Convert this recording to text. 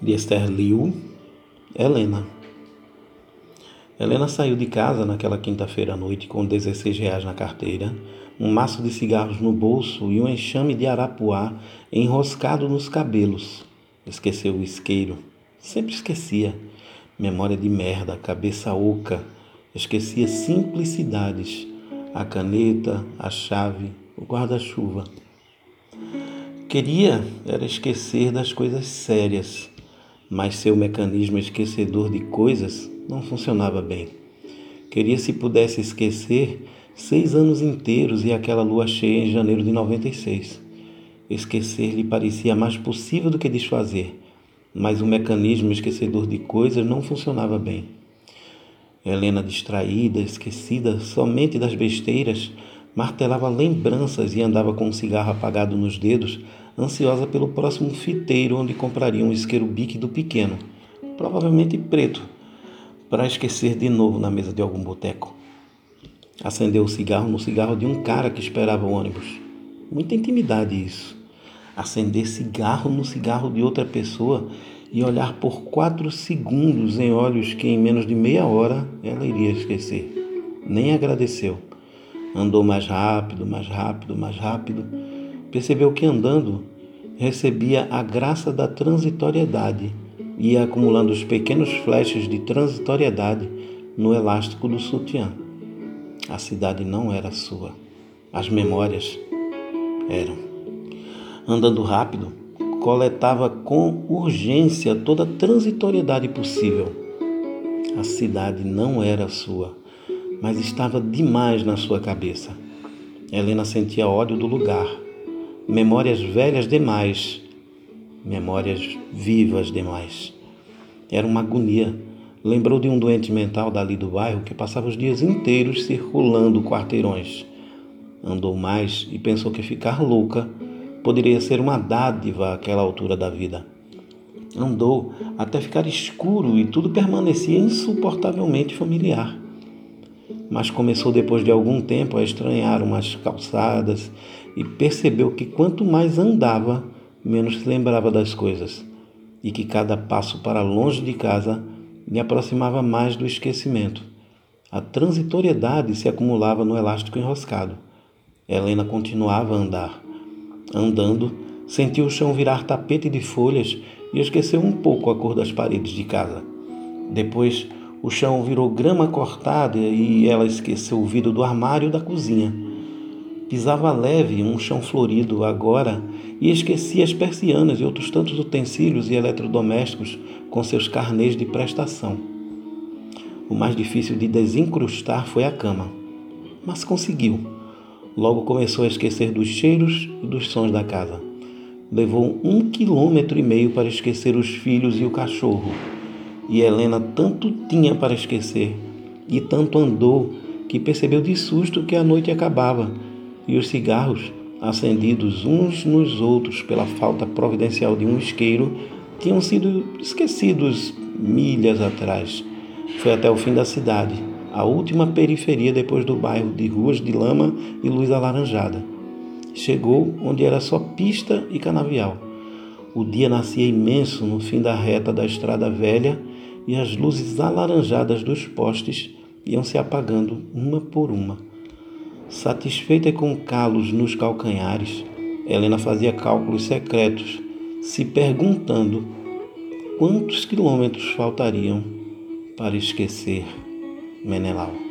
de Esther Liu, Helena. Helena saiu de casa naquela quinta-feira à noite com 16 reais na carteira, um maço de cigarros no bolso e um enxame de arapuá enroscado nos cabelos. Esqueceu o isqueiro. Sempre esquecia. Memória de merda, cabeça oca. Esquecia simplicidades. A caneta, a chave, o guarda-chuva. Queria era esquecer das coisas sérias mas seu mecanismo esquecedor de coisas não funcionava bem. Queria se pudesse esquecer seis anos inteiros e aquela lua cheia em janeiro de 96. Esquecer lhe parecia mais possível do que desfazer, mas o mecanismo esquecedor de coisas não funcionava bem. Helena, distraída, esquecida somente das besteiras, martelava lembranças e andava com um cigarro apagado nos dedos, ansiosa pelo próximo fiteiro onde compraria um isqueiro bique do pequeno, provavelmente preto, para esquecer de novo na mesa de algum boteco. Acendeu o cigarro no cigarro de um cara que esperava o ônibus. Muita intimidade isso. Acender cigarro no cigarro de outra pessoa e olhar por quatro segundos em olhos que em menos de meia hora ela iria esquecer. Nem agradeceu Andou mais rápido, mais rápido, mais rápido. Percebeu que andando recebia a graça da transitoriedade e ia acumulando os pequenos flashes de transitoriedade no elástico do sutiã. A cidade não era sua. As memórias eram. Andando rápido, coletava com urgência toda a transitoriedade possível. A cidade não era sua mas estava demais na sua cabeça. Helena sentia ódio do lugar, memórias velhas demais, memórias vivas demais. Era uma agonia. Lembrou de um doente mental dali do bairro que passava os dias inteiros circulando quarteirões. Andou mais e pensou que ficar louca poderia ser uma dádiva àquela altura da vida. Andou até ficar escuro e tudo permanecia insuportavelmente familiar mas começou depois de algum tempo a estranhar umas calçadas e percebeu que quanto mais andava, menos se lembrava das coisas, e que cada passo para longe de casa lhe aproximava mais do esquecimento. A transitoriedade se acumulava no elástico enroscado. Helena continuava a andar. Andando, sentiu o chão virar tapete de folhas e esqueceu um pouco a cor das paredes de casa. Depois, o chão virou grama cortada e ela esqueceu o vidro do armário da cozinha. Pisava leve um chão florido agora e esquecia as persianas e outros tantos utensílios e eletrodomésticos com seus carnês de prestação. O mais difícil de desencrustar foi a cama, mas conseguiu. Logo começou a esquecer dos cheiros e dos sons da casa. Levou um quilômetro e meio para esquecer os filhos e o cachorro e Helena tanto tinha para esquecer e tanto andou que percebeu de susto que a noite acabava e os cigarros, acendidos uns nos outros pela falta providencial de um isqueiro, tinham sido esquecidos milhas atrás. Foi até o fim da cidade, a última periferia depois do bairro de ruas de lama e luz alaranjada. Chegou onde era só pista e canavial. O dia nascia imenso no fim da reta da estrada velha e as luzes alaranjadas dos postes iam se apagando uma por uma. Satisfeita com calos nos calcanhares, Helena fazia cálculos secretos, se perguntando quantos quilômetros faltariam para esquecer Menelau.